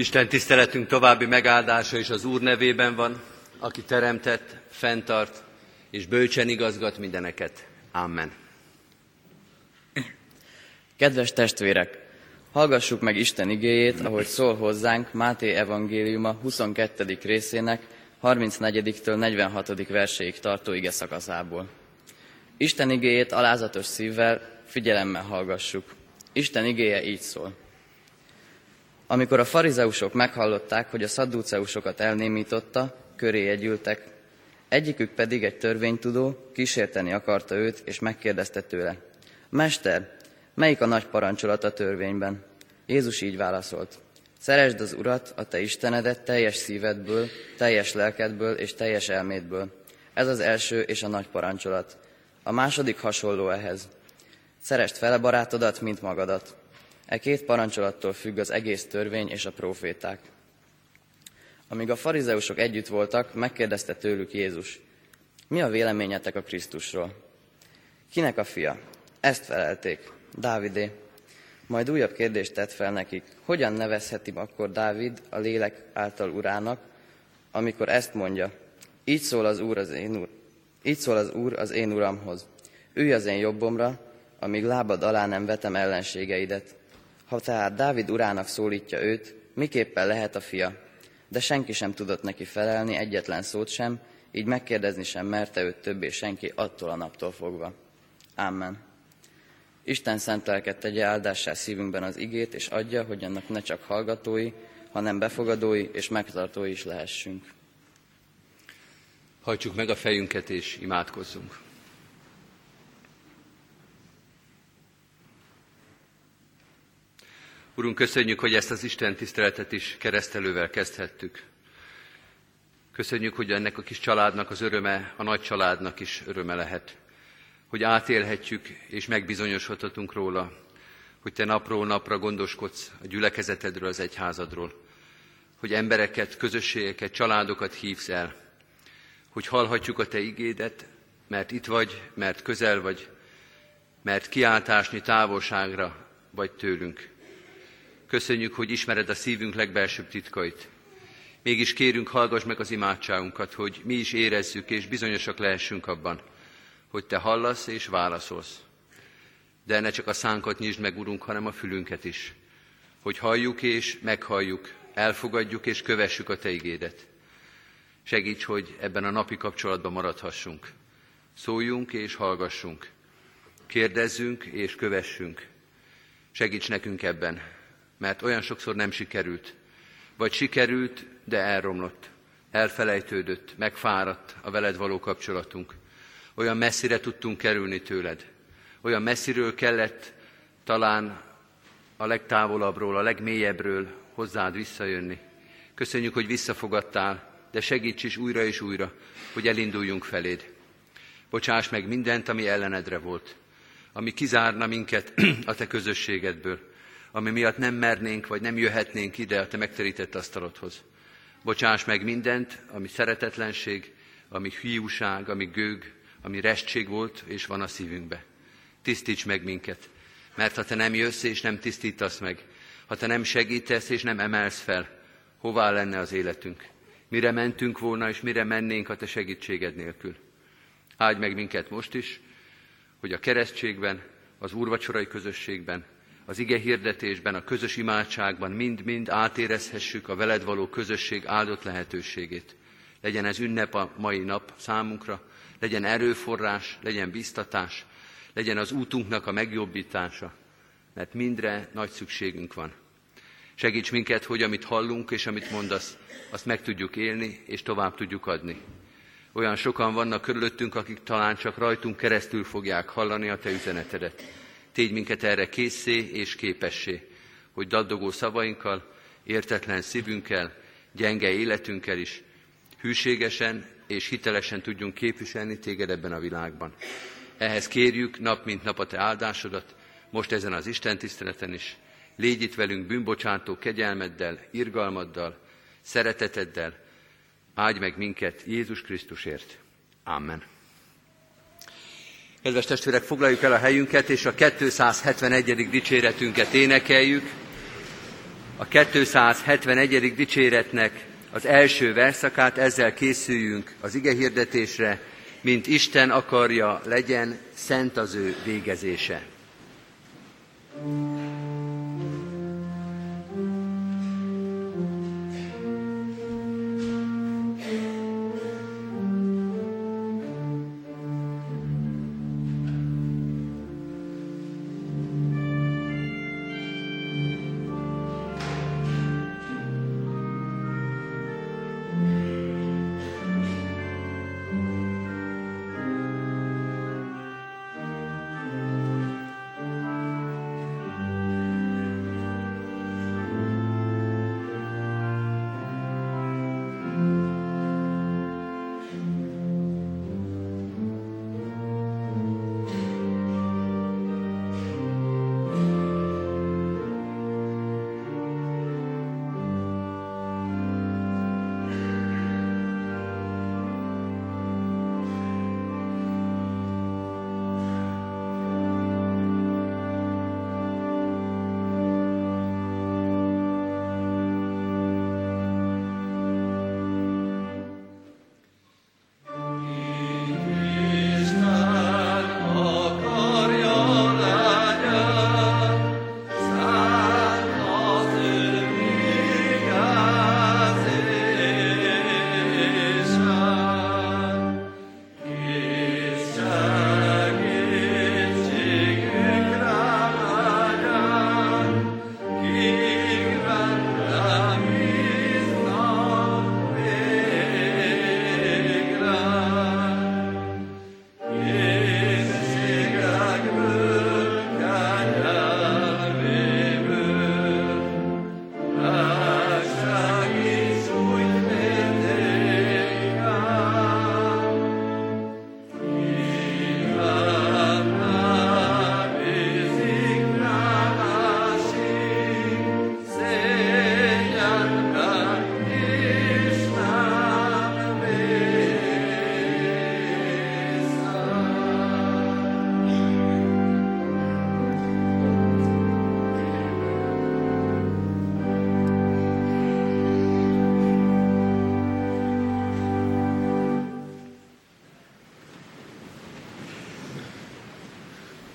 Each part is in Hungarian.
Isten tiszteletünk további megáldása is az Úr nevében van, aki teremtett, fenntart és bölcsen igazgat mindeneket. Amen. Kedves testvérek, hallgassuk meg Isten igéjét, ahogy szól hozzánk Máté evangéliuma 22. részének 34-től 46. verséig tartó ige szakaszából. Isten igéjét alázatos szívvel, figyelemmel hallgassuk. Isten igéje így szól. Amikor a farizeusok meghallották, hogy a szadduceusokat elnémította, köré együltek. Egyikük pedig egy törvénytudó kísérteni akarta őt, és megkérdezte tőle. Mester, melyik a nagy parancsolat a törvényben? Jézus így válaszolt. Szeresd az Urat, a te Istenedet teljes szívedből, teljes lelkedből és teljes elmédből. Ez az első és a nagy parancsolat. A második hasonló ehhez. Szeresd fele barátodat, mint magadat. E két parancsolattól függ az egész törvény és a proféták. Amíg a farizeusok együtt voltak, megkérdezte tőlük Jézus, mi a véleményetek a Krisztusról? Kinek a fia? Ezt felelték, Dávidé. Majd újabb kérdést tett fel nekik, hogyan nevezheti akkor Dávid a lélek által urának, amikor ezt mondja, így szól az Úr az én, úr, így szól az úr az én uramhoz, ülj az én jobbomra, amíg lábad alá nem vetem ellenségeidet. Ha tehát Dávid urának szólítja őt, miképpen lehet a fia? De senki sem tudott neki felelni, egyetlen szót sem, így megkérdezni sem merte őt többé senki attól a naptól fogva. Amen. Isten szent lelket tegye áldássá szívünkben az igét, és adja, hogy annak ne csak hallgatói, hanem befogadói és megtartói is lehessünk. Hajtsuk meg a fejünket és imádkozzunk. Urunk, köszönjük, hogy ezt az Isten tiszteletet is keresztelővel kezdhettük. Köszönjük, hogy ennek a kis családnak az öröme, a nagy családnak is öröme lehet. Hogy átélhetjük és megbizonyosodhatunk róla, hogy Te napról napra gondoskodsz a gyülekezetedről, az egyházadról. Hogy embereket, közösségeket, családokat hívsz el. Hogy hallhatjuk a Te igédet, mert itt vagy, mert közel vagy, mert kiáltásni távolságra vagy tőlünk. Köszönjük, hogy ismered a szívünk legbelsőbb titkait. Mégis kérünk, hallgass meg az imádságunkat, hogy mi is érezzük és bizonyosak lehessünk abban, hogy Te hallasz és válaszolsz. De ne csak a szánkat nyisd meg, Urunk, hanem a fülünket is, hogy halljuk és meghalljuk, elfogadjuk és kövessük a Te igédet. Segíts, hogy ebben a napi kapcsolatban maradhassunk. Szóljunk és hallgassunk. Kérdezzünk és kövessünk. Segíts nekünk ebben, mert olyan sokszor nem sikerült. Vagy sikerült, de elromlott, elfelejtődött, megfáradt a veled való kapcsolatunk. Olyan messzire tudtunk kerülni tőled. Olyan messziről kellett talán a legtávolabbról, a legmélyebbről hozzád visszajönni. Köszönjük, hogy visszafogadtál, de segíts is újra és újra, hogy elinduljunk feléd. Bocsáss meg mindent, ami ellenedre volt, ami kizárna minket a te közösségedből ami miatt nem mernénk, vagy nem jöhetnénk ide a te megterített asztalodhoz. Bocsáss meg mindent, ami szeretetlenség, ami hiúság, ami gőg, ami restség volt és van a szívünkbe. Tisztíts meg minket, mert ha te nem jössz és nem tisztítasz meg, ha te nem segítesz és nem emelsz fel, hová lenne az életünk? Mire mentünk volna, és mire mennénk a te segítséged nélkül? Áldj meg minket most is, hogy a keresztségben, az úrvacsorai közösségben, az ige hirdetésben, a közös imádságban mind-mind átérezhessük a veled való közösség áldott lehetőségét. Legyen ez ünnep a mai nap számunkra, legyen erőforrás, legyen biztatás, legyen az útunknak a megjobbítása, mert mindre nagy szükségünk van. Segíts minket, hogy amit hallunk és amit mondasz, azt meg tudjuk élni és tovább tudjuk adni. Olyan sokan vannak körülöttünk, akik talán csak rajtunk keresztül fogják hallani a Te üzenetedet. Tégy minket erre készé és képessé, hogy daddogó szavainkkal, értetlen szívünkkel, gyenge életünkkel is hűségesen és hitelesen tudjunk képviselni téged ebben a világban. Ehhez kérjük nap mint nap a te áldásodat, most ezen az Isten tiszteleten is. Légy itt velünk bűnbocsátó kegyelmeddel, irgalmaddal, szereteteddel, áldj meg minket Jézus Krisztusért. Amen. Kedves testvérek, foglaljuk el a helyünket, és a 271. dicséretünket énekeljük. a 271. dicséretnek az első verszakát, ezzel készüljünk az ige hirdetésre, mint Isten akarja, legyen szent az ő végezése. thank you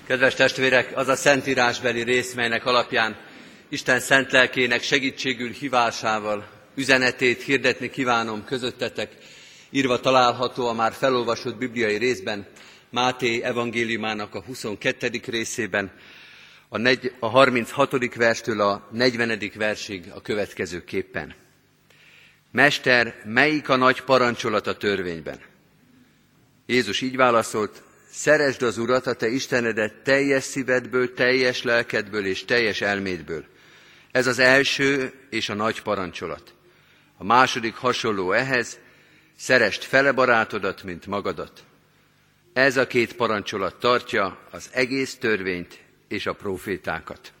Kedves testvérek, az a szentírásbeli rész, melynek alapján Isten szent lelkének segítségül hívásával üzenetét hirdetni kívánom közöttetek, írva található a már felolvasott bibliai részben, Máté evangéliumának a 22. részében, a, negy, a 36. verstől a 40. versig a következő képpen. Mester, melyik a nagy parancsolat a törvényben? Jézus így válaszolt, Szeresd az Urat, a te Istenedet teljes szívedből, teljes lelkedből és teljes elmédből. Ez az első és a nagy parancsolat. A második hasonló ehhez, szerest fele barátodat, mint magadat. Ez a két parancsolat tartja az egész törvényt és a profétákat.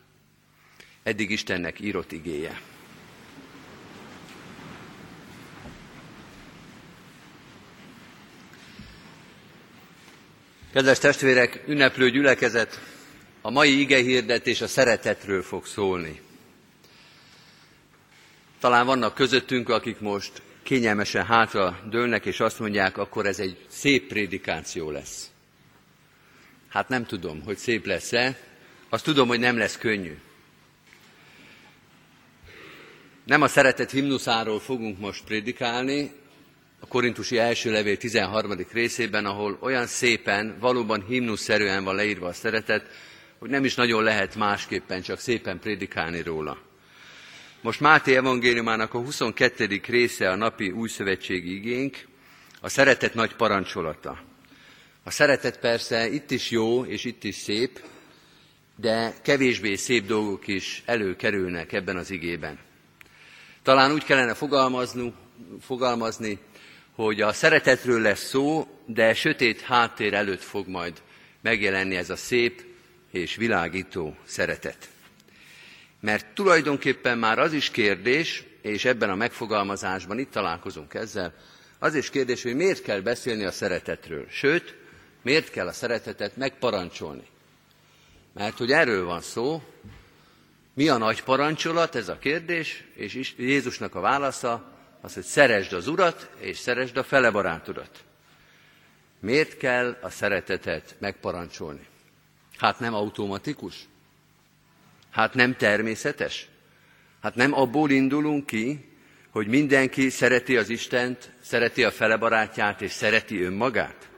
Eddig Istennek írott igéje. Kedves testvérek, ünneplő gyülekezet, a mai igehirdetés a szeretetről fog szólni. Talán vannak közöttünk, akik most kényelmesen hátra dőlnek, és azt mondják, akkor ez egy szép prédikáció lesz. Hát nem tudom, hogy szép lesz-e, azt tudom, hogy nem lesz könnyű. Nem a szeretet himnuszáról fogunk most prédikálni, a Korintusi első levél 13. részében, ahol olyan szépen, valóban himnuszerűen van leírva a szeretet, hogy nem is nagyon lehet másképpen, csak szépen prédikálni róla. Most Máté evangéliumának a 22. része a napi újszövetségi igénk, a szeretet nagy parancsolata. A szeretet persze itt is jó, és itt is szép, de kevésbé szép dolgok is előkerülnek ebben az igében. Talán úgy kellene fogalmazni, fogalmazni hogy a szeretetről lesz szó, de sötét háttér előtt fog majd megjelenni ez a szép és világító szeretet. Mert tulajdonképpen már az is kérdés, és ebben a megfogalmazásban itt találkozunk ezzel, az is kérdés, hogy miért kell beszélni a szeretetről. Sőt, miért kell a szeretetet megparancsolni. Mert hogy erről van szó, Mi a nagy parancsolat, ez a kérdés, és Jézusnak a válasza az, hogy szeresd az Urat, és szeresd a fele barátodat. Miért kell a szeretetet megparancsolni? Hát nem automatikus? Hát nem természetes? Hát nem abból indulunk ki, hogy mindenki szereti az Istent, szereti a fele barátját, és szereti önmagát?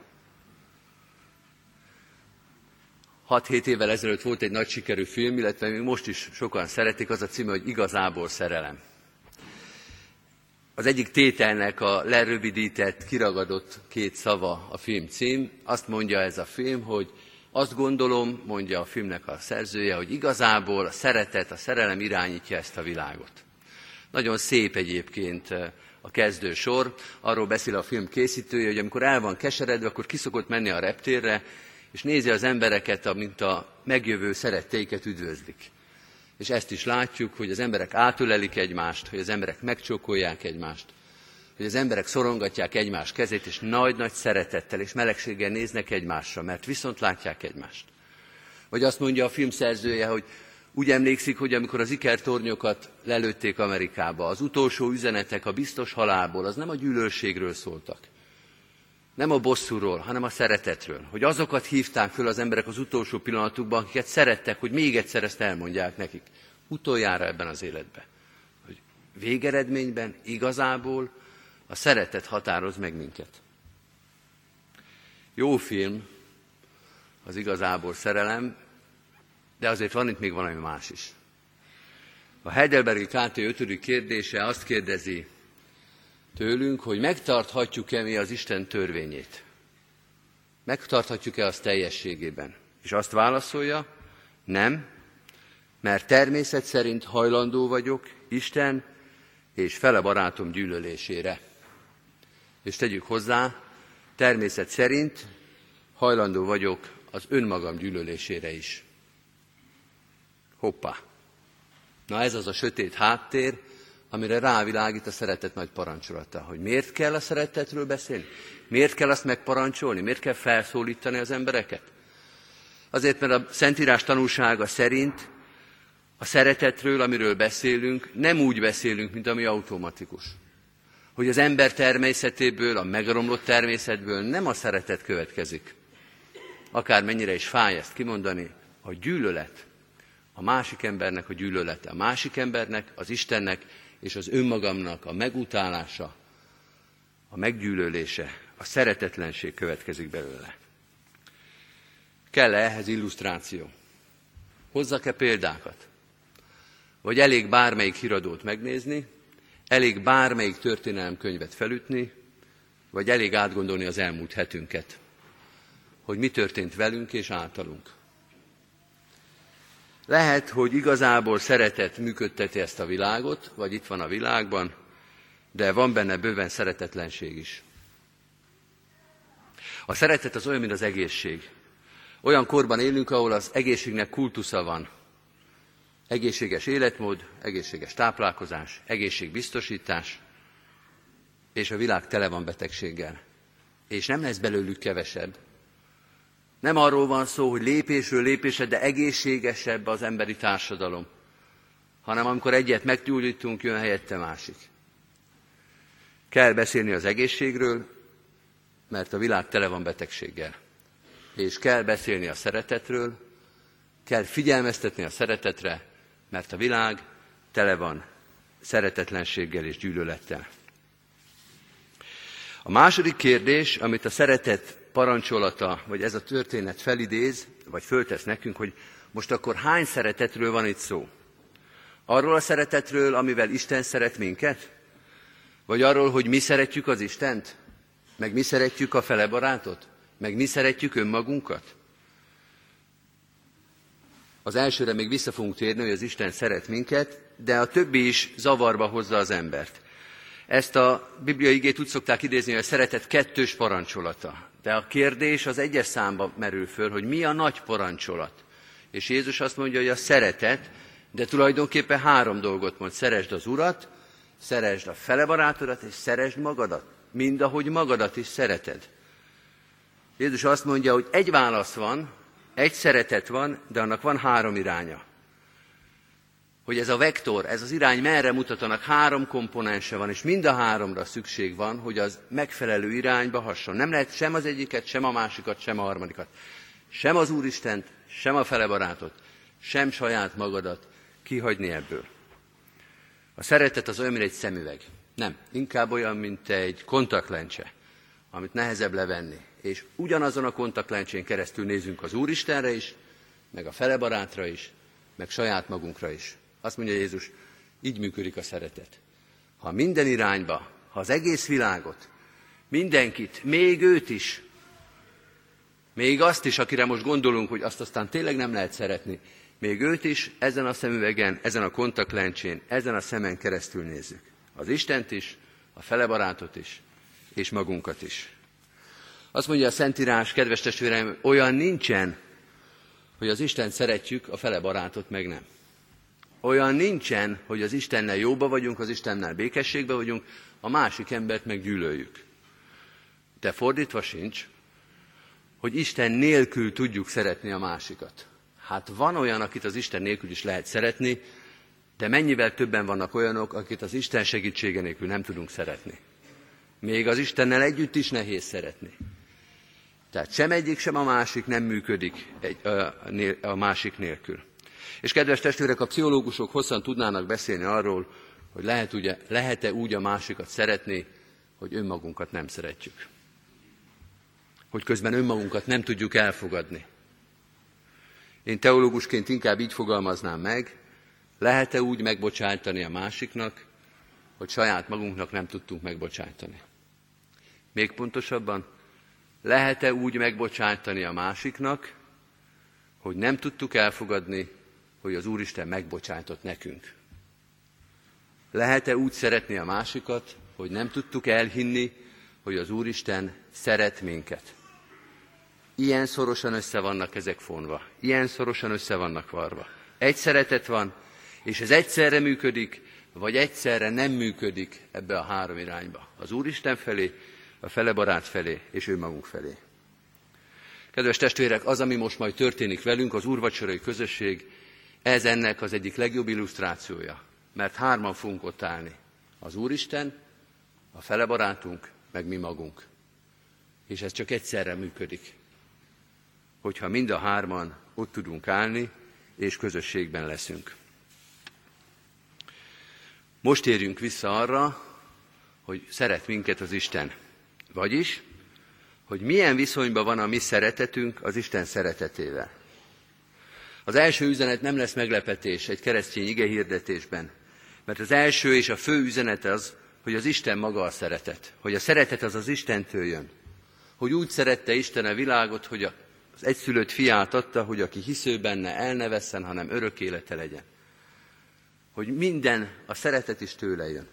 6-7 évvel ezelőtt volt egy nagy sikerű film, illetve még most is sokan szeretik, az a címe, hogy Igazából szerelem. Az egyik tételnek a lerövidített, kiragadott két szava a film cím. Azt mondja ez a film, hogy azt gondolom, mondja a filmnek a szerzője, hogy igazából a szeretet, a szerelem irányítja ezt a világot. Nagyon szép egyébként a kezdő sor. Arról beszél a film készítője, hogy amikor el van keseredve, akkor kiszokott menni a reptérre, és nézi az embereket, amint a megjövő szeretteiket üdvözlik. És ezt is látjuk, hogy az emberek átölelik egymást, hogy az emberek megcsókolják egymást, hogy az emberek szorongatják egymás kezét, és nagy-nagy szeretettel és melegséggel néznek egymásra, mert viszont látják egymást. Vagy azt mondja a film szerzője, hogy úgy emlékszik, hogy amikor az ikertornyokat lelőtték Amerikába, az utolsó üzenetek a biztos halálból, az nem a gyűlölségről szóltak, nem a bosszúról, hanem a szeretetről. Hogy azokat hívták föl az emberek az utolsó pillanatukban, akiket szerettek, hogy még egyszer ezt elmondják nekik. Utoljára ebben az életben. Hogy végeredményben igazából a szeretet határoz meg minket. Jó film, az igazából szerelem, de azért van itt még valami más is. A Heidelbergi KT 5. kérdése azt kérdezi, tőlünk, hogy megtarthatjuk-e mi az Isten törvényét. Megtarthatjuk-e azt teljességében? És azt válaszolja, nem, mert természet szerint hajlandó vagyok Isten és fele barátom gyűlölésére. És tegyük hozzá, természet szerint hajlandó vagyok az önmagam gyűlölésére is. Hoppá! Na ez az a sötét háttér, amire rávilágít a szeretet nagy parancsolata. Hogy miért kell a szeretetről beszélni? Miért kell azt megparancsolni? Miért kell felszólítani az embereket? Azért, mert a Szentírás tanúsága szerint a szeretetről, amiről beszélünk, nem úgy beszélünk, mint ami automatikus. Hogy az ember természetéből, a megromlott természetből nem a szeretet következik. Akár mennyire is fáj ezt kimondani, a gyűlölet, a másik embernek a gyűlölete, a másik embernek, az Istennek és az önmagamnak a megutálása, a meggyűlölése, a szeretetlenség következik belőle. Kell-e ehhez illusztráció? Hozzak-e példákat? Vagy elég bármelyik híradót megnézni, elég bármelyik történelemkönyvet felütni, vagy elég átgondolni az elmúlt hetünket, hogy mi történt velünk és általunk. Lehet, hogy igazából szeretet működteti ezt a világot, vagy itt van a világban, de van benne bőven szeretetlenség is. A szeretet az olyan, mint az egészség. Olyan korban élünk, ahol az egészségnek kultusza van. Egészséges életmód, egészséges táplálkozás, egészségbiztosítás, és a világ tele van betegséggel. És nem lesz belőlük kevesebb, nem arról van szó, hogy lépésről lépésre, de egészségesebb az emberi társadalom, hanem amikor egyet meggyógyítunk, jön helyette másik. Kell beszélni az egészségről, mert a világ tele van betegséggel. És kell beszélni a szeretetről, kell figyelmeztetni a szeretetre, mert a világ tele van szeretetlenséggel és gyűlölettel. A második kérdés, amit a szeretet parancsolata, vagy ez a történet felidéz, vagy föltesz nekünk, hogy most akkor hány szeretetről van itt szó? Arról a szeretetről, amivel Isten szeret minket? Vagy arról, hogy mi szeretjük az Istent? Meg mi szeretjük a fele barátot? Meg mi szeretjük önmagunkat? Az elsőre még vissza fogunk térni, hogy az Isten szeret minket, de a többi is zavarba hozza az embert. Ezt a bibliai igét úgy szokták idézni, hogy a szeretet kettős parancsolata. De a kérdés az egyes számba merül föl, hogy mi a nagy parancsolat. És Jézus azt mondja, hogy a szeretet, de tulajdonképpen három dolgot mond. Szeresd az Urat, szeresd a fele barátodat, és szeresd magadat. Mind ahogy magadat is szereted. Jézus azt mondja, hogy egy válasz van, egy szeretet van, de annak van három iránya. Hogy ez a vektor, ez az irány merre mutatanak, három komponense van, és mind a háromra szükség van, hogy az megfelelő irányba hasson. Nem lehet sem az egyiket, sem a másikat, sem a harmadikat. Sem az Úristent, sem a felebarátot, sem saját magadat kihagyni ebből. A szeretet az olyan, mint egy szemüveg. Nem, inkább olyan, mint egy kontaktlencse, amit nehezebb levenni. És ugyanazon a kontaktlencsén keresztül nézünk az Úristenre is, meg a felebarátra is, meg saját magunkra is. Azt mondja Jézus, így működik a szeretet. Ha minden irányba, ha az egész világot, mindenkit, még őt is, még azt is, akire most gondolunk, hogy azt aztán tényleg nem lehet szeretni, még őt is ezen a szemüvegen, ezen a kontaktlencsén, ezen a szemen keresztül nézzük. Az Istent is, a felebarátot is, és magunkat is. Azt mondja a Szentírás, kedves testvérem, olyan nincsen, hogy az Isten szeretjük, a fele barátot meg nem. Olyan nincsen, hogy az Istennel jóba vagyunk, az Istennel békességbe vagyunk, a másik embert meg gyűlöljük. De fordítva sincs, hogy Isten nélkül tudjuk szeretni a másikat. Hát van olyan, akit az Isten nélkül is lehet szeretni, de mennyivel többen vannak olyanok, akit az Isten segítsége nélkül nem tudunk szeretni. Még az Istennel együtt is nehéz szeretni. Tehát sem egyik, sem a másik nem működik egy, a, a másik nélkül. És kedves testvérek, a pszichológusok hosszan tudnának beszélni arról, hogy lehet ugye, lehet-e úgy a másikat szeretni, hogy önmagunkat nem szeretjük. Hogy közben önmagunkat nem tudjuk elfogadni. Én teológusként inkább így fogalmaznám meg, lehet-e úgy megbocsájtani a másiknak, hogy saját magunknak nem tudtunk megbocsájtani. Még pontosabban, lehet-e úgy megbocsájtani a másiknak, hogy nem tudtuk elfogadni, hogy az Úristen megbocsájtott nekünk? Lehet-e úgy szeretni a másikat, hogy nem tudtuk elhinni, hogy az Úristen szeret minket? Ilyen szorosan össze vannak ezek fonva, ilyen szorosan össze vannak varva. Egy szeretet van, és ez egyszerre működik, vagy egyszerre nem működik ebbe a három irányba. Az Úristen felé, a fele barát felé és önmagunk felé. Kedves testvérek, az, ami most majd történik velünk, az úrvacsorai közösség, ez ennek az egyik legjobb illusztrációja. Mert hárman fogunk ott állni. Az Úristen, a fele barátunk, meg mi magunk. És ez csak egyszerre működik. Hogyha mind a hárman ott tudunk állni, és közösségben leszünk. Most érjünk vissza arra, hogy szeret minket az Isten. Vagyis, hogy milyen viszonyban van a mi szeretetünk az Isten szeretetével. Az első üzenet nem lesz meglepetés egy keresztény ige hirdetésben, mert az első és a fő üzenet az, hogy az Isten maga a szeretet, hogy a szeretet az az Istentől jön. Hogy úgy szerette Isten a világot, hogy az egyszülött fiát adta, hogy aki hisző benne, el ne vesszen, hanem örök élete legyen. Hogy minden, a szeretet is tőle jön.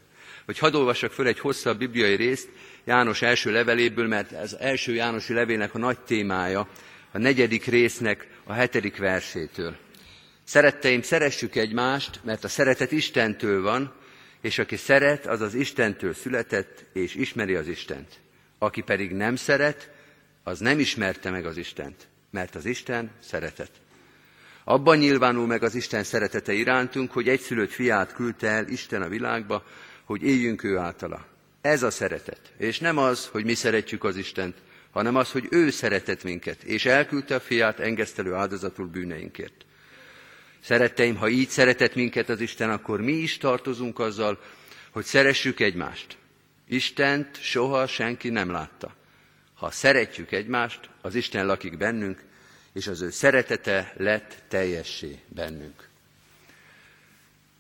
Hogy hadd olvassak föl egy hosszabb bibliai részt, János első leveléből, mert ez első Jánosi levélnek a nagy témája, a negyedik résznek a hetedik versétől. Szeretteim, szeressük egymást, mert a szeretet Istentől van, és aki szeret, az az Istentől született, és ismeri az Istent. Aki pedig nem szeret, az nem ismerte meg az Istent, mert az Isten szeretet. Abban nyilvánul meg az Isten szeretete irántunk, hogy egyszülött fiát küldte el Isten a világba, hogy éljünk ő általa. Ez a szeretet. És nem az, hogy mi szeretjük az Istent, hanem az, hogy ő szeretett minket, és elküldte a fiát engesztelő áldozatul bűneinkért. Szeretteim, ha így szeretett minket az Isten, akkor mi is tartozunk azzal, hogy szeressük egymást. Istent soha senki nem látta. Ha szeretjük egymást, az Isten lakik bennünk, és az ő szeretete lett teljessé bennünk.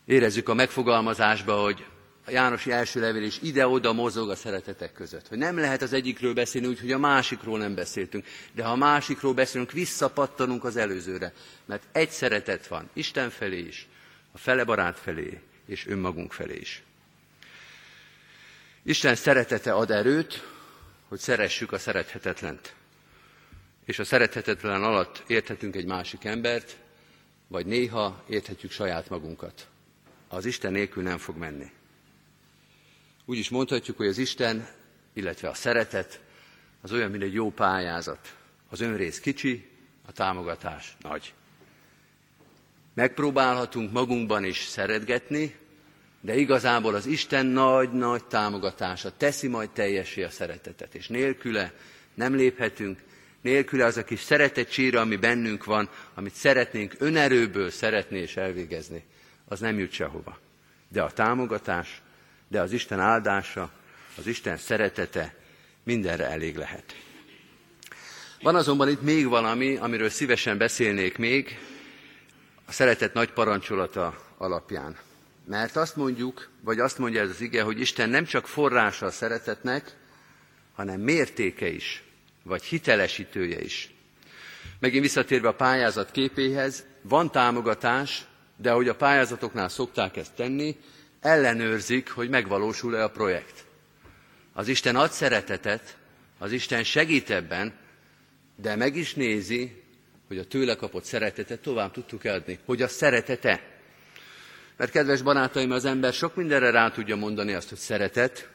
Érezzük a megfogalmazásba, hogy a Jánosi első levél is ide-oda mozog a szeretetek között. Hogy nem lehet az egyikről beszélni úgy, hogy a másikról nem beszéltünk. De ha a másikról beszélünk, visszapattanunk az előzőre. Mert egy szeretet van, Isten felé is, a fele barát felé, és önmagunk felé is. Isten szeretete ad erőt, hogy szeressük a szerethetetlent. És a szerethetetlen alatt érthetünk egy másik embert, vagy néha érthetjük saját magunkat. Az Isten nélkül nem fog menni. Úgy is mondhatjuk, hogy az Isten, illetve a szeretet az olyan, mint egy jó pályázat. Az önrész kicsi, a támogatás nagy. Megpróbálhatunk magunkban is szeretgetni, de igazából az Isten nagy-nagy támogatása teszi majd teljessé a szeretetet, és nélküle nem léphetünk, nélküle az a kis szeretet csíra, ami bennünk van, amit szeretnénk önerőből szeretni és elvégezni, az nem jut sehova. De a támogatás, de az Isten áldása, az Isten szeretete mindenre elég lehet. Van azonban itt még valami, amiről szívesen beszélnék még, a szeretet nagy parancsolata alapján. Mert azt mondjuk, vagy azt mondja ez az ige, hogy Isten nem csak forrása a szeretetnek, hanem mértéke is, vagy hitelesítője is. Megint visszatérve a pályázat képéhez, van támogatás, de ahogy a pályázatoknál szokták ezt tenni, ellenőrzik, hogy megvalósul-e a projekt. Az Isten ad szeretetet, az Isten segít ebben, de meg is nézi, hogy a tőle kapott szeretetet tovább tudtuk adni, hogy a szeretete. Mert kedves barátaim, az ember sok mindenre rá tudja mondani azt, hogy szeretet,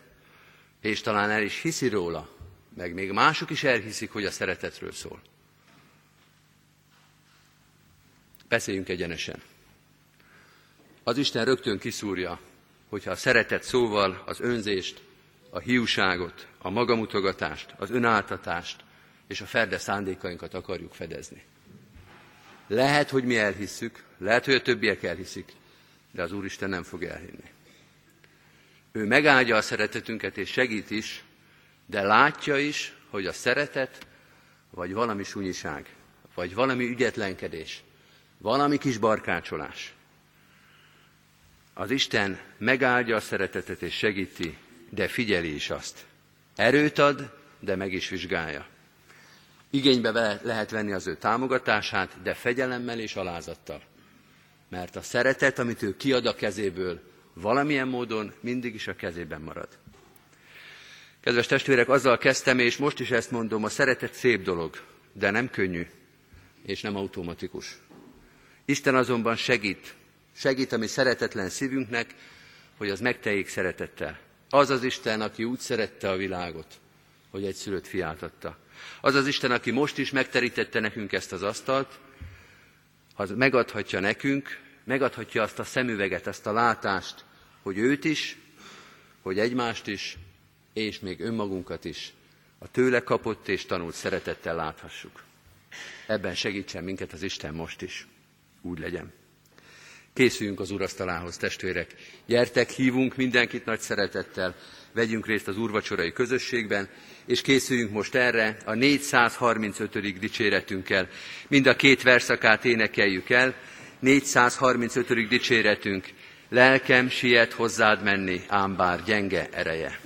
és talán el is hiszi róla, meg még mások is elhiszik, hogy a szeretetről szól. Beszéljünk egyenesen. Az Isten rögtön kiszúrja, hogyha a szeretet szóval az önzést, a hiúságot, a magamutogatást, az önáltatást és a ferde szándékainkat akarjuk fedezni. Lehet, hogy mi elhisszük, lehet, hogy a többiek elhiszik, de az Úristen nem fog elhinni. Ő megáldja a szeretetünket és segít is, de látja is, hogy a szeretet vagy valami sunyiság, vagy valami ügyetlenkedés, valami kis barkácsolás. Az Isten megáldja a szeretetet és segíti, de figyeli is azt. Erőt ad, de meg is vizsgálja. Igénybe lehet venni az ő támogatását, de fegyelemmel és alázattal. Mert a szeretet, amit ő kiad a kezéből, valamilyen módon mindig is a kezében marad. Kedves testvérek, azzal kezdtem, és most is ezt mondom, a szeretet szép dolog, de nem könnyű, és nem automatikus. Isten azonban segít, segít a mi szeretetlen szívünknek, hogy az megteljék szeretettel. Az az Isten, aki úgy szerette a világot, hogy egy szülött fiát adta. Az az Isten, aki most is megterítette nekünk ezt az asztalt, az megadhatja nekünk, megadhatja azt a szemüveget, ezt a látást, hogy őt is, hogy egymást is, és még önmagunkat is a tőle kapott és tanult szeretettel láthassuk. Ebben segítsen minket az Isten most is. Úgy legyen. Készüljünk az urasztalához, testvérek. Gyertek, hívunk mindenkit nagy szeretettel, vegyünk részt az úrvacsorai közösségben, és készüljünk most erre a 435. dicséretünkkel. Mind a két verszakát énekeljük el. 435. dicséretünk. Lelkem siet hozzád menni, ám bár gyenge ereje.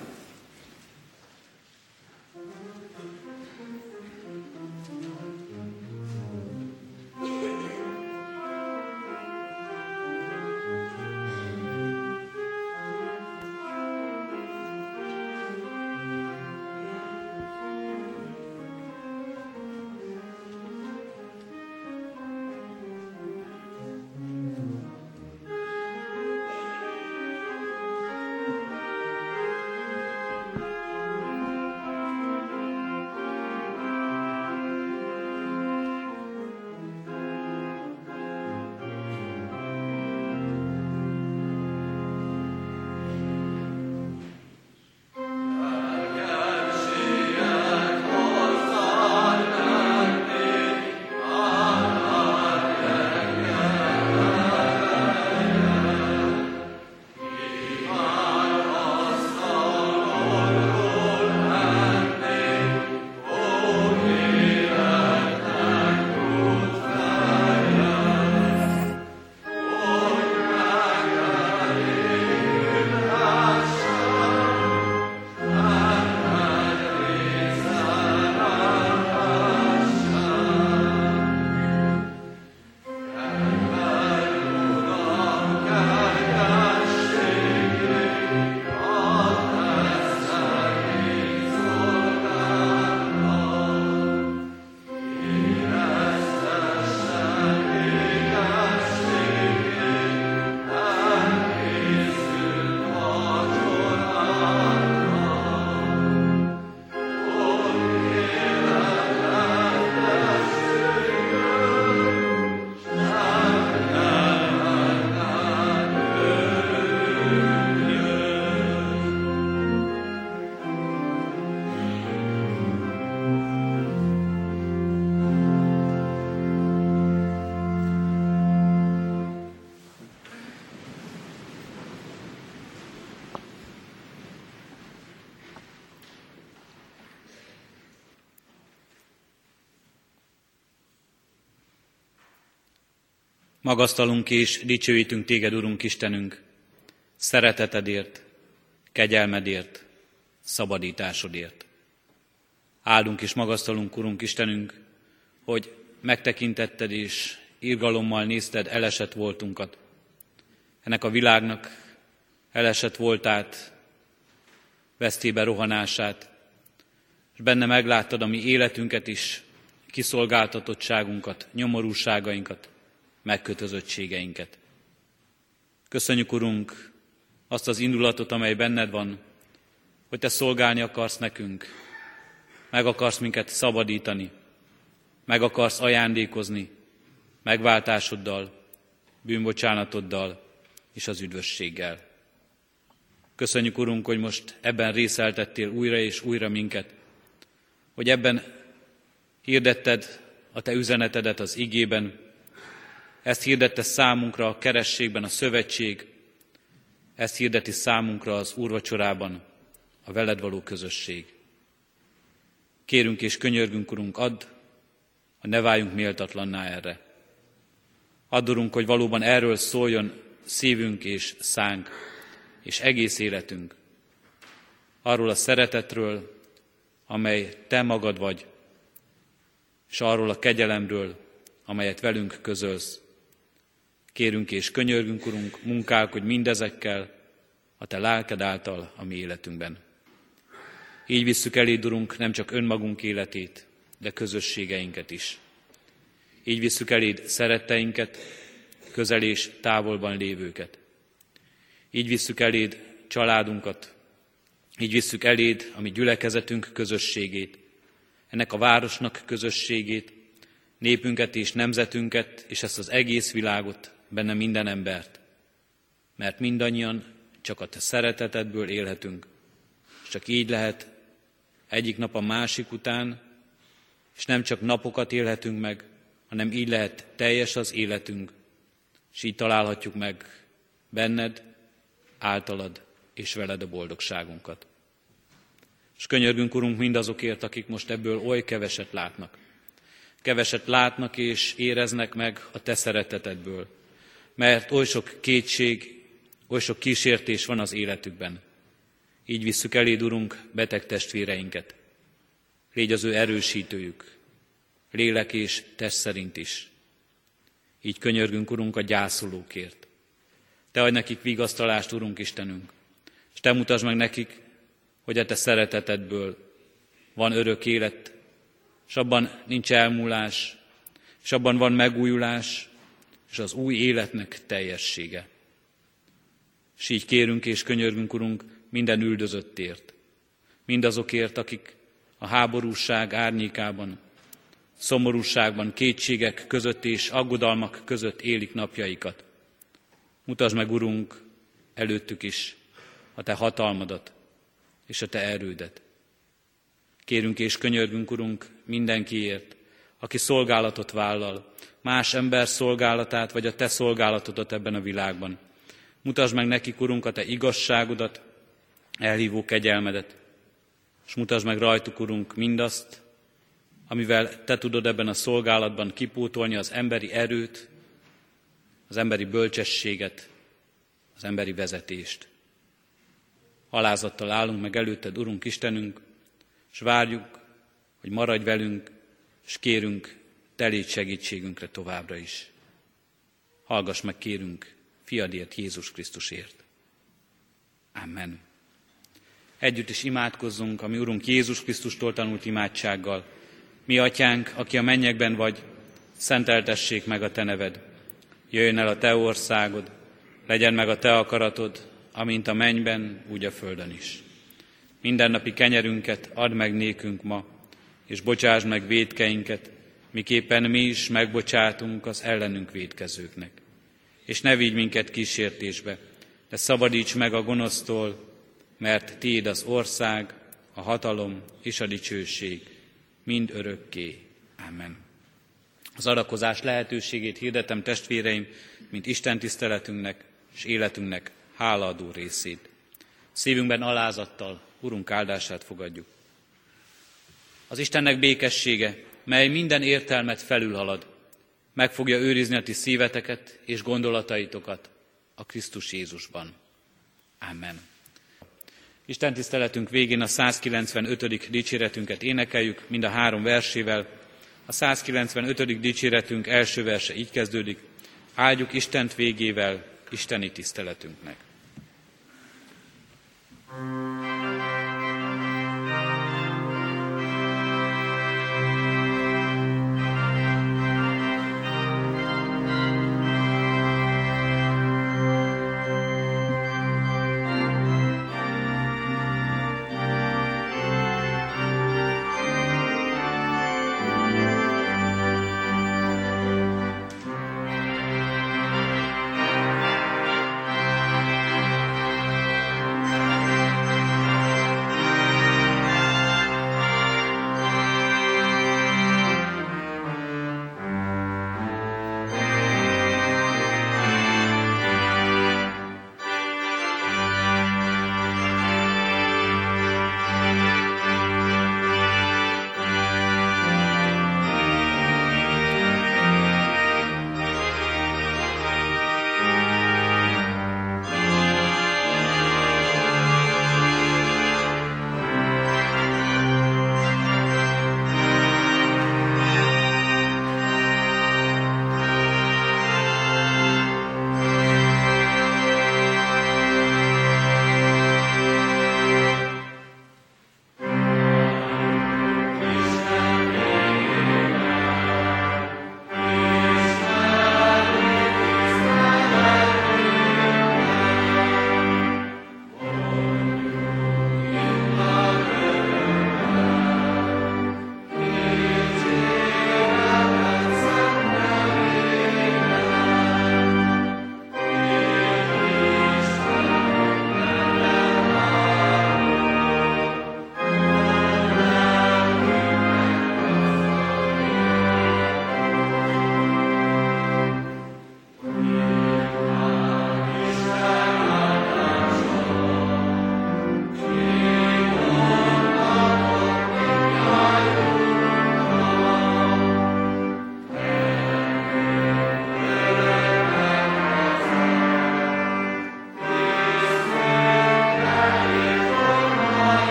Magasztalunk és dicsőítünk téged, Urunk Istenünk, szeretetedért, kegyelmedért, szabadításodért. Áldunk és magasztalunk, Urunk Istenünk, hogy megtekintetted és irgalommal nézted elesett voltunkat. Ennek a világnak elesett voltát, vesztébe rohanását, és benne megláttad a mi életünket is, kiszolgáltatottságunkat, nyomorúságainkat, megkötözöttségeinket. Köszönjük, Urunk, azt az indulatot, amely benned van, hogy Te szolgálni akarsz nekünk, meg akarsz minket szabadítani, meg akarsz ajándékozni megváltásoddal, bűnbocsánatoddal és az üdvösséggel. Köszönjük, Urunk, hogy most ebben részeltettél újra és újra minket, hogy ebben hirdetted a Te üzenetedet az igében, ezt hirdette számunkra a kerességben a szövetség, ezt hirdeti számunkra az úrvacsorában a veled való közösség. Kérünk és könyörgünk, Urunk, add, hogy ne váljunk méltatlanná erre. Addurunk, hogy valóban erről szóljon szívünk és szánk, és egész életünk. Arról a szeretetről, amely Te magad vagy, és arról a kegyelemről, amelyet velünk közölsz. Kérünk és könyörgünk, Urunk, hogy mindezekkel a Te lelked által a mi életünkben. Így visszük eléd, Urunk, nem csak önmagunk életét, de közösségeinket is. Így visszük eléd szeretteinket, közel és távolban lévőket. Így visszük eléd családunkat, így visszük eléd a mi gyülekezetünk közösségét, ennek a városnak közösségét, népünket és nemzetünket, és ezt az egész világot, benne minden embert. Mert mindannyian csak a te szeretetedből élhetünk, és csak így lehet egyik nap a másik után, és nem csak napokat élhetünk meg, hanem így lehet teljes az életünk, és így találhatjuk meg benned, általad és veled a boldogságunkat. És könyörgünk, Urunk, mindazokért, akik most ebből oly keveset látnak. Keveset látnak és éreznek meg a Te szeretetedből, mert oly sok kétség, oly sok kísértés van az életükben. Így visszük eléd, Urunk, beteg testvéreinket. Légy az ő erősítőjük, lélek és test szerint is. Így könyörgünk, Urunk, a gyászolókért. Te adj nekik vigasztalást, Urunk Istenünk, és Te mutasd meg nekik, hogy a Te szeretetedből van örök élet, és abban nincs elmúlás, és abban van megújulás, és az új életnek teljessége. És így kérünk és könyörgünk, Urunk, minden üldözöttért, mindazokért, akik a háborúság árnyékában, szomorúságban, kétségek között és aggodalmak között élik napjaikat. Mutasd meg, Urunk, előttük is a Te hatalmadat és a Te erődet. Kérünk és könyörgünk, Urunk, mindenkiért, aki szolgálatot vállal, más ember szolgálatát, vagy a Te szolgálatodat ebben a világban. Mutasd meg nekik, Urunk, a Te igazságodat, elhívó kegyelmedet, és mutasd meg rajtuk, Urunk, mindazt, amivel Te tudod ebben a szolgálatban kipótolni az emberi erőt, az emberi bölcsességet, az emberi vezetést. Alázattal állunk meg előtted, Urunk Istenünk, és várjuk, hogy maradj velünk, és kérünk, telít segítségünkre továbbra is. Hallgass meg, kérünk, fiadért, Jézus Krisztusért. Amen. Együtt is imádkozzunk a mi Urunk Jézus Krisztustól tanult imádsággal. Mi atyánk, aki a mennyekben vagy, szenteltessék meg a te neved. Jöjjön el a te országod, legyen meg a te akaratod, amint a mennyben, úgy a földön is. Mindennapi kenyerünket add meg nékünk ma, és bocsásd meg védkeinket, miképpen mi is megbocsátunk az ellenünk védkezőknek. És ne vigy minket kísértésbe, de szabadíts meg a gonosztól, mert Tiéd az ország, a hatalom és a dicsőség, mind örökké. Amen. Az adakozás lehetőségét hirdetem testvéreim, mint Isten tiszteletünknek és életünknek hálaadó részét. Szívünkben alázattal Urunk áldását fogadjuk. Az Istennek békessége, mely minden értelmet felülhalad, meg fogja őrizni a ti szíveteket és gondolataitokat a Krisztus Jézusban. Amen. Isten tiszteletünk végén a 195. dicséretünket énekeljük, mind a három versével. A 195. dicséretünk első verse így kezdődik. Áldjuk Istent végével, Isteni tiszteletünknek.